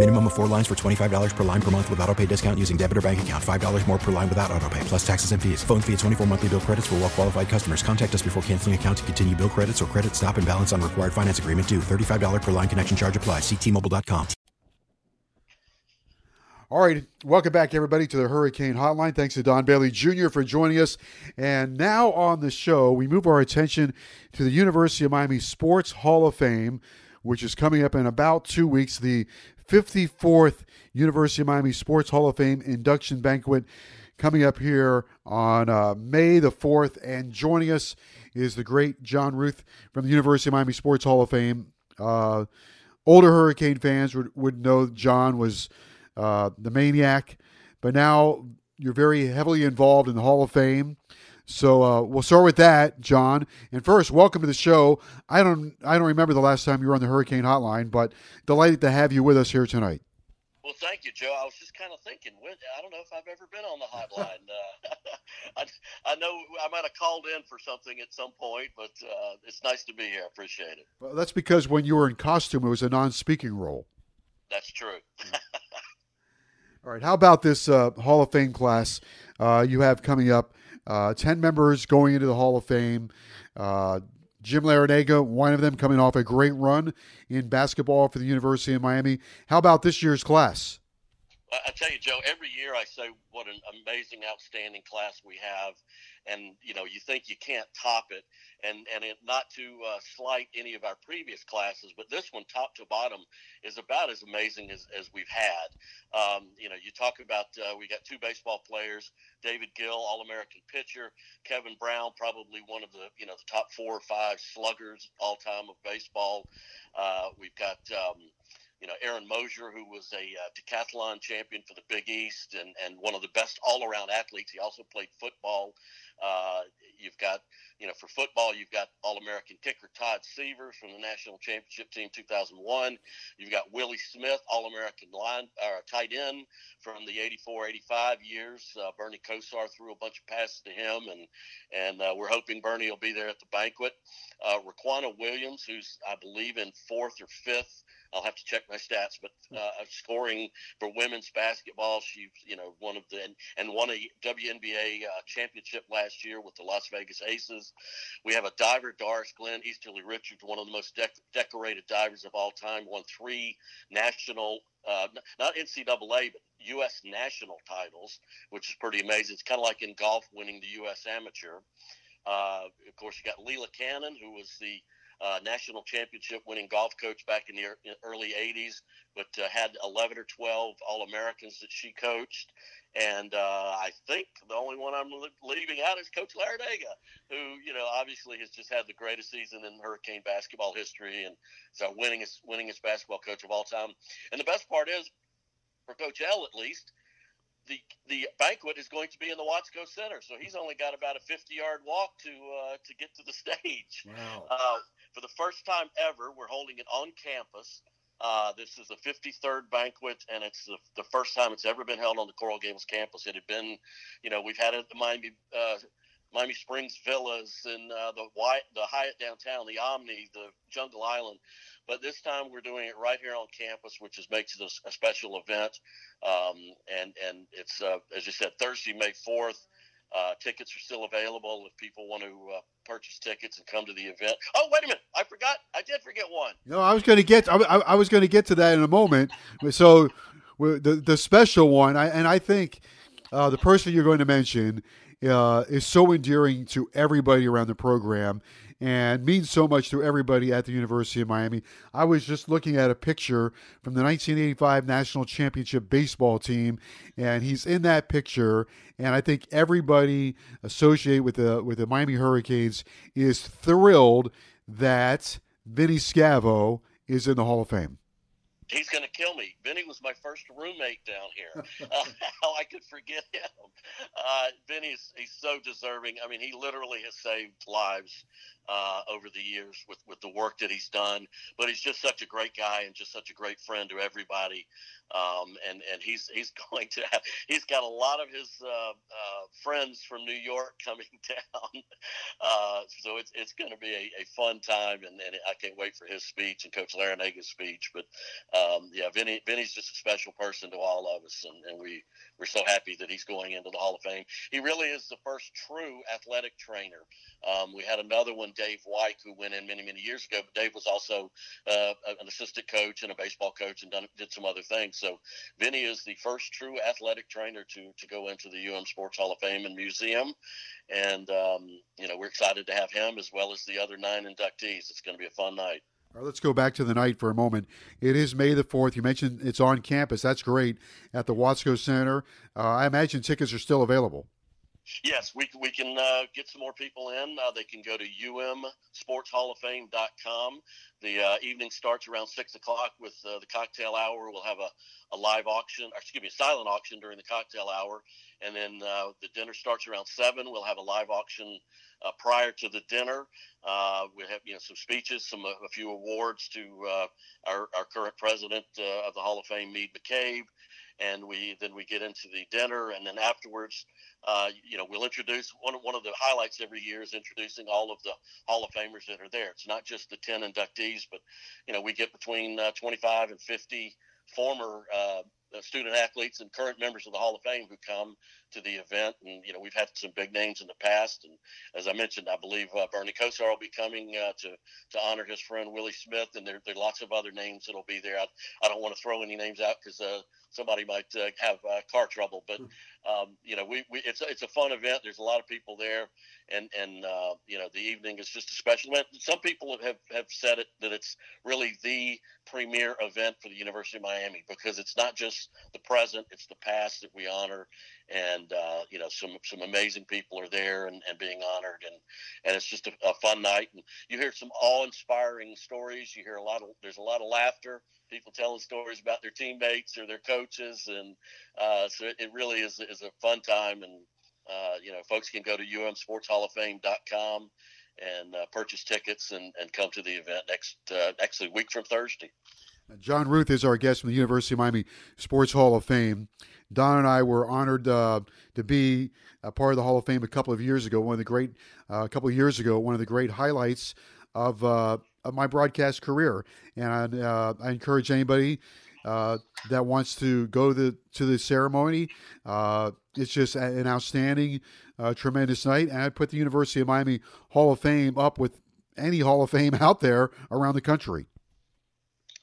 Minimum of four lines for $25 per line per month with auto pay discount using debit or bank account. $5 more per line without auto pay, plus taxes and fees. Phone fee at 24 monthly bill credits for well qualified customers. Contact us before canceling account to continue bill credits or credit stop and balance on required finance agreement due. $35 per line connection charge applies. Ctmobile.com. All right, welcome back, everybody, to the Hurricane Hotline. Thanks to Don Bailey Jr. for joining us. And now on the show, we move our attention to the University of Miami Sports Hall of Fame, which is coming up in about two weeks. The 54th University of Miami Sports Hall of Fame induction banquet coming up here on uh, May the 4th. And joining us is the great John Routh from the University of Miami Sports Hall of Fame. Uh, older Hurricane fans would, would know John was uh, the maniac, but now you're very heavily involved in the Hall of Fame. So uh, we'll start with that, John. And first, welcome to the show. I don't I don't remember the last time you were on the Hurricane Hotline, but delighted to have you with us here tonight. Well, thank you, Joe. I was just kind of thinking, I don't know if I've ever been on the hotline. uh, I, I, know I might have called in for something at some point, but uh, it's nice to be here. I appreciate it. Well, that's because when you were in costume, it was a non-speaking role. That's true. All right. How about this uh, Hall of Fame class uh, you have coming up? Uh, 10 members going into the Hall of Fame. Uh, Jim Larrañaga, one of them coming off a great run in basketball for the University of Miami. How about this year's class? I tell you, Joe, every year I say what an amazing, outstanding class we have and you know you think you can't top it. And and it, not to uh, slight any of our previous classes but this one top to bottom is about as amazing as, as we've had. Um, you know you talk about uh, we got two baseball players david gill all-american pitcher kevin brown probably one of the you know the top four or five sluggers all time of baseball. Uh, we've got um, you know Aaron Mosier, who was a uh, decathlon champion for the Big East and, and one of the best all around athletes. He also played football. Uh, you've got, you know, for football, you've got All American kicker Todd Sievers from the national championship team 2001. You've got Willie Smith, All American line or tight end from the 84 85 years. Uh, Bernie Kosar threw a bunch of passes to him, and and uh, we're hoping Bernie will be there at the banquet. Uh, Riquna Williams, who's, I believe, in fourth or fifth I'll have to check my stats, but uh, scoring for women's basketball, she's you know one of the and, and won a WNBA uh, championship last year with the Las Vegas Aces. We have a diver, Doris Glenn Easterly Richards, one of the most dec- decorated divers of all time, won three national, uh, not NCAA, but U.S. national titles, which is pretty amazing. It's kind of like in golf winning the U.S. Amateur. Uh, of course, you got Leela Cannon, who was the uh, national championship winning golf coach back in the early 80s, but uh, had 11 or 12 All Americans that she coached. And uh, I think the only one I'm leaving out is Coach Larrañaga, who, you know, obviously has just had the greatest season in Hurricane basketball history and is our winningest, winningest basketball coach of all time. And the best part is, for Coach L at least, the the banquet is going to be in the Watsco Center, so he's only got about a 50 yard walk to uh, to get to the stage. Wow. Uh, for the first time ever, we're holding it on campus. Uh, this is the 53rd banquet, and it's the, the, first time it's ever been held on the Coral Gables campus. It had been, you know, we've had it at the Miami uh, Miami Springs Villas and uh, the White, the Hyatt downtown, the Omni, the Jungle Island. But this time we're doing it right here on campus, which is makes it a, a special event. Um, and and it's uh, as you said, Thursday, May fourth. Uh, tickets are still available if people want to uh, purchase tickets and come to the event. Oh, wait a minute! I forgot. I did forget one. No, I was going to get. I, I, was going to get to that in a moment. so, the the special one, I, and I think uh, the person you're going to mention uh, is so endearing to everybody around the program. And means so much to everybody at the University of Miami. I was just looking at a picture from the 1985 National Championship baseball team, and he's in that picture. And I think everybody associated with the with the Miami Hurricanes is thrilled that Vinny Scavo is in the Hall of Fame he's going to kill me. Vinny was my first roommate down here. uh, how I could forget him. Uh, Vinny's he's so deserving. I mean, he literally has saved lives uh, over the years with, with the work that he's done. But he's just such a great guy and just such a great friend to everybody. Um, and and he's he's going to have, he's got a lot of his uh, uh, friends from New York coming down. Uh, so it's it's going to be a, a fun time, and, and I can't wait for his speech and Coach Larranaga's speech. But um, yeah, Vinny Vinny's just a special person to all of us, and, and we we're so happy that he's going into the Hall of Fame. He really is the first true athletic trainer. Um, we had another one, Dave White, who went in many, many years ago, but Dave was also uh, an assistant coach and a baseball coach and done, did some other things. So Vinny is the first true athletic trainer to, to go into the UM Sports Hall of Fame and Museum. And, um, you know, we're excited to have him as well as the other nine inductees. It's going to be a fun night. All right, let's go back to the night for a moment. It is May the 4th. You mentioned it's on campus. That's great at the Watsco Center. Uh, I imagine tickets are still available. Yes, we, we can uh, get some more people in. Uh, they can go to umsportshalloffame.com. The uh, evening starts around 6 o'clock with uh, the cocktail hour. We'll have a, a live auction, excuse me, a silent auction during the cocktail hour. And then uh, the dinner starts around 7. We'll have a live auction uh, prior to the dinner. we have you know some speeches, some a few awards to our, our current president of the Hall of Fame, Meade McCabe and we then we get into the dinner, and then afterwards, uh, you know, we'll introduce one of one of the highlights every year is introducing all of the Hall of Famers that are there. It's not just the ten inductees, but you know, we get between uh, 25 and 50 former uh, student athletes and current members of the Hall of Fame who come to the event. And, you know, we've had some big names in the past. And as I mentioned, I believe uh, Bernie Kosar will be coming uh, to, to honor his friend Willie Smith. And there, there are lots of other names that'll be there. I, I don't want to throw any names out because uh, somebody might uh, have uh, car trouble. But, um, you know, we, we, it's, it's a fun event. There's a lot of people there. And, and uh, you know, the evening is just a special event. Some people have, have said it that it's really the premier event for the University of Miami because it's not just the present, it's the past that we honor and uh, you know some some amazing people are there and, and being honored and and it's just a, a, fun night. And you hear some awe-inspiring stories. You hear a lot of there's a lot of laughter people telling stories about their teammates or their coaches and uh, so it, it, really is, is a fun time. And uh, you know folks can go to umsportshalloffame.com and uh, purchase tickets and, and come to the event next uh, actually week from Thursday. John Routh is our guest from the University of Miami Sports Hall of Fame. Don and I were honored uh, to be a part of the Hall of Fame a couple of years ago. One of the great, uh, a couple of years ago, one of the great highlights of, uh, of my broadcast career. And uh, I encourage anybody uh, that wants to go to the, to the ceremony. Uh, it's just an outstanding, tremendous night. And I put the University of Miami Hall of Fame up with any Hall of Fame out there around the country.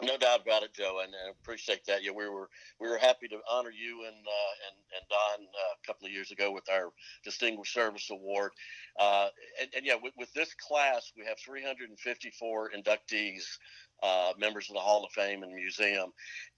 No doubt about it, Joe, and I appreciate that. Yeah, we were we were happy to honor you and uh, and and Don uh, a couple of years ago with our Distinguished Service Award, uh, and, and, yeah, with, with, this class we have 354 inductees uh, members of the Hall of Fame and Museum.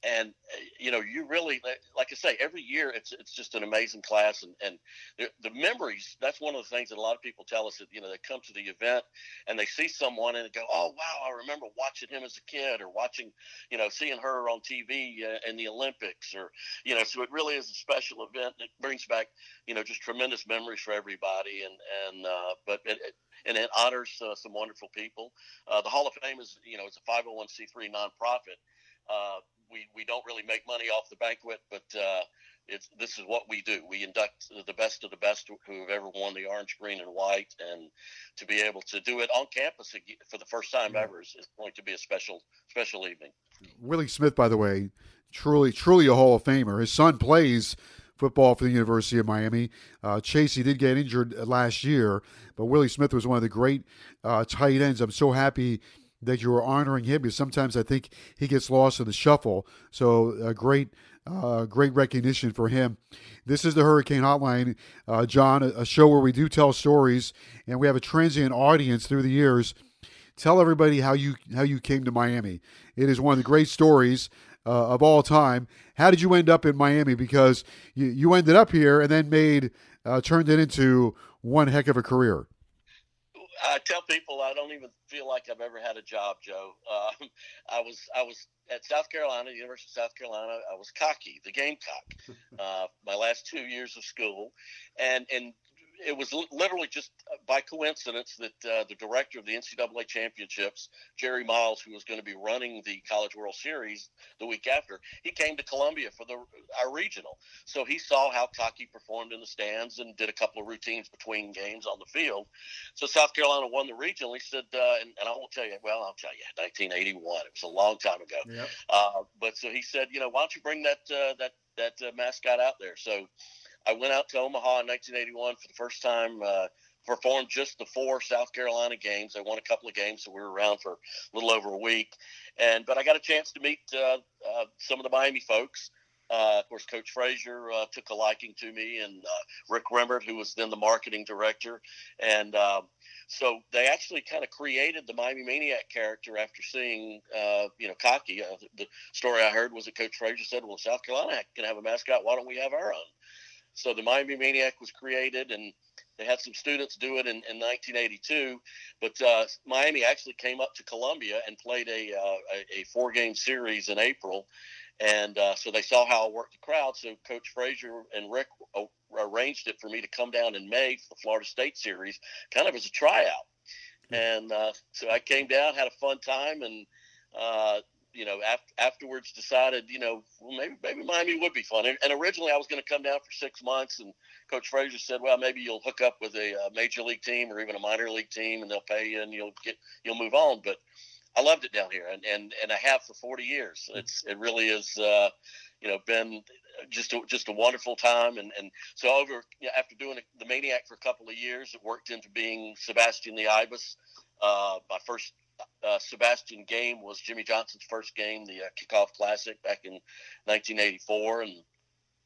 And uh, you know, you really, like I say, every year it's it's just an amazing class, and and the, memories. That's one of the things that a lot of people tell us that you know they come to the event and they see someone and they go, oh wow, I remember watching him as a kid, or watching, you know, seeing her on TV uh, in the Olympics, or you know, so it really is a special event. It brings back you know just tremendous memories for everybody, and and uh, but it, and it honors uh, some wonderful people. Uh, the Hall of Fame is, you know, it's a 501c3 nonprofit. Uh, we, we don't really make money off the banquet, but uh, it's this is what we do. We induct the best of the best who have ever won the orange, green, and white, and to be able to do it on campus for the first time ever is, is going to be a special special evening. Willie Smith, by the way, truly truly a Hall of Famer. His son plays football for the University of Miami. Uh, Chasey did get injured last year, but Willie Smith was one of the great uh, tight ends. I'm so happy that you were honoring him because sometimes I think he gets lost in the shuffle. So a great, uh, great recognition for him. This is the Hurricane Hotline, uh, John, a show where we do tell stories, and we have a transient audience through the years. Tell everybody how you how you came to Miami. It is one of the great stories uh, of all time. How did you end up in Miami? Because you, you ended up here and then made uh, turned it into one heck of a career. I tell people I don't even feel like I've ever had a job, Joe. Um, I was I was at South Carolina, University of South Carolina. I was cocky, the Gamecock, uh, my last two years of school, and and it was literally just uh, by coincidence that uh, the director of the NCAA championships, Jerry Miles, who was going to be running the College World Series the week after, he came to Columbia for the our regional. So he saw how Cocky performed in the stands and did a couple of routines between games on the field. So South Carolina won the regional. He said, uh, and, and, I won't tell you. Well, I'll tell you, 1981. It was a long time ago. Yep. Uh, but so he said, you know, why don't you bring that uh, that that uh, mascot out there? So I went out to Omaha in 1981 for the first time. Uh, performed just the four South Carolina games. I won a couple of games, so we were around for a little over a week. And but I got a chance to meet uh, uh, some of the Miami folks. Uh, of course, Coach Fraser uh, took a liking to me, and uh, Rick Remmert, who was then the marketing director, and um, so they actually kind of created the Miami Maniac character after seeing, uh, you know, Cocky. The, story I heard was that Coach Fraser said, "Well, South Carolina can have a mascot. Why don't we have our own?" So the Miami Maniac was created, and they had some students do it in, in 1982. But uh, Miami actually came up to Columbia and played a, uh, a, a four game series in April. And uh, so they saw how I worked the crowd. So Coach Fraser and Rick arranged it for me to come down in May for the Florida State series, kind of as a tryout. And uh, so I came down, had a fun time, and uh, you know, after, afterwards decided, you know, well, maybe maybe Miami would be fun. And, and originally I was going to come down for six months, and Coach Fraser said, well, maybe you'll hook up with a, a, major league team or even a minor league team, and they'll pay you, and you'll get you'll move on. But I loved it down here, and and, and I have for 40 years. It's it really is, uh, you know, been just a, just a wonderful time. And and so over you know, after doing the Maniac for a couple of years, it worked into being Sebastian the Ibis. Uh, my first uh, Sebastian game was Jimmy Johnson's first game, the uh, kickoff classic back in 1984, and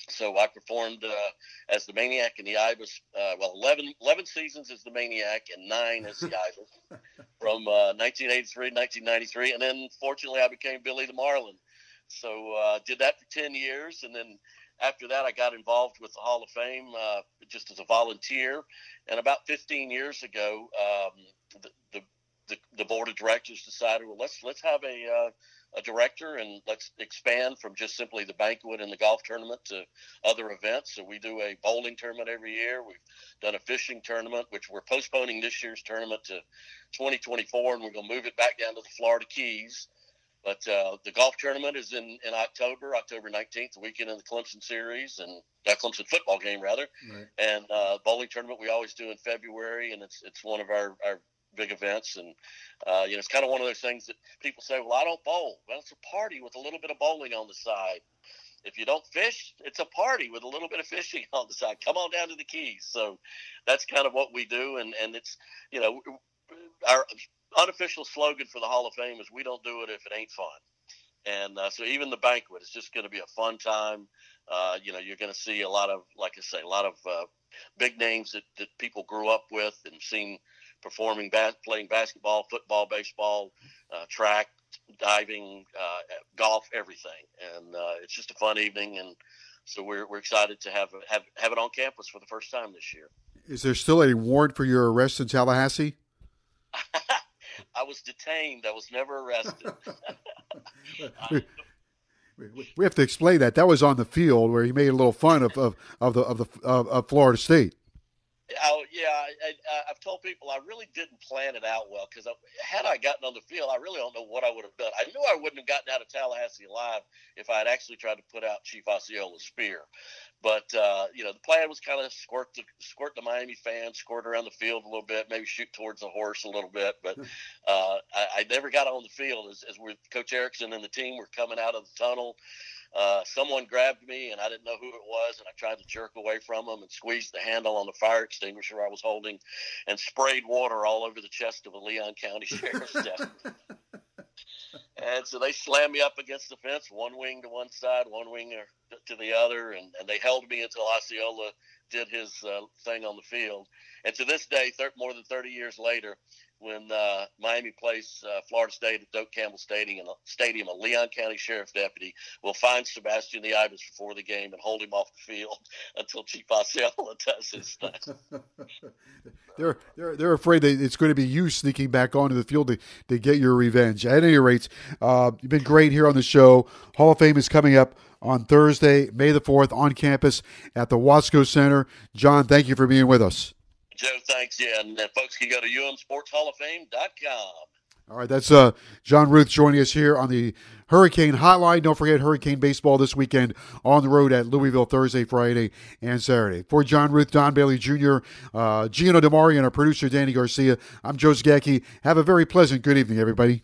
so I performed uh, as the Maniac in the Ibis. Uh, well, 11, 11, seasons as the Maniac and nine as the Ibis from 1983 uh, 1993, and then fortunately I became Billy the Marlin. So uh, did that for 10 years, and then after that, I got involved with the Hall of Fame uh, just as a volunteer. And about 15 years ago, um, the, the board of directors decided, well, let's let's have a uh, a director and let's expand from just simply the banquet and the golf tournament to other events. So we do a bowling tournament every year. We've done a fishing tournament, which we're postponing this year's tournament to 2024, and we're going to move it back down to the Florida Keys. But uh, the golf tournament is in, in October, October 19th, the weekend of the Clemson series and that uh, Clemson football game rather. Right. And uh, bowling tournament we always do in February, and it's it's one of our, our big events. And, uh, you know, it's kind of one of those things that people say, well, I don't bowl. Well, it's a party with a little bit of bowling on the side. If you don't fish, it's a party with a little bit of fishing on the side. Come on down to the Keys. So that's kind of what we do. And, and it's, you know, our unofficial slogan for the Hall of Fame is we don't do it if it ain't fun. And uh, so even the banquet is just going to be a fun time. Uh, you know, you're going to see a lot of, like I say, a lot of uh, big names that, that people grew up with and seen performing, bas- playing basketball, football, baseball, uh, track, diving, uh, golf, everything. And uh, it's just a fun evening, and so we're we're excited to have have have it on campus for the first time this year. Is there still a warrant for your arrest in Tallahassee? I was detained. I was never arrested. we have to explain that. That was on the field where he made a little fun of, of, of the of the of, of Florida State. Oh yeah, I, have told people I really didn't plan it out well because had I gotten on the field, I really don't know what I would have done. I knew I wouldn't have gotten out of Tallahassee alive if I had actually tried to put out Chief Osceola's spear. But uh, you know, the plan was kind of squirt the squirt the Miami fans, squirt around the field a little bit, maybe shoot towards the horse a little bit. But uh, I, I never got on the field as, as we Coach Erickson and the team were coming out of the tunnel uh, someone grabbed me and I didn't know who it was, and I tried to jerk away from them and squeezed the handle on the fire extinguisher I was holding, and sprayed water all over the chest of a Leon County sheriff's deputy. And so they slammed me up against the fence, one wing to one side, one wing to the other, and, and they held me until Osceola did his uh, thing on the field. And to this day, thir- more than 30 years later, when uh, Miami plays uh, Florida State at Doak Campbell Stadium, Stadium, a Leon County Sheriff deputy will find Sebastian the Ibis before the game and hold him off the field until Chief Osceola does his thing. they're, they're, they're afraid that it's going to be you sneaking back onto the field to, to get your revenge. At any rate, uh, you've been great here on the show. Hall of Fame is coming up on Thursday, May the 4th, on campus at the Watsco Center. John, thank you for being with us. Joe, thanks. Yeah, and uh, folks can go to umsportshalloffame.com. All right, that's uh, John Routh joining us here on the Hurricane Hotline. Don't forget Hurricane Baseball this weekend on the road at Louisville Thursday, Friday, and Saturday. For John Routh, Don Bailey Jr., uh, Gino DeMari, and our producer Danny Garcia, I'm Joe Zagacki. Have a very pleasant good evening, everybody.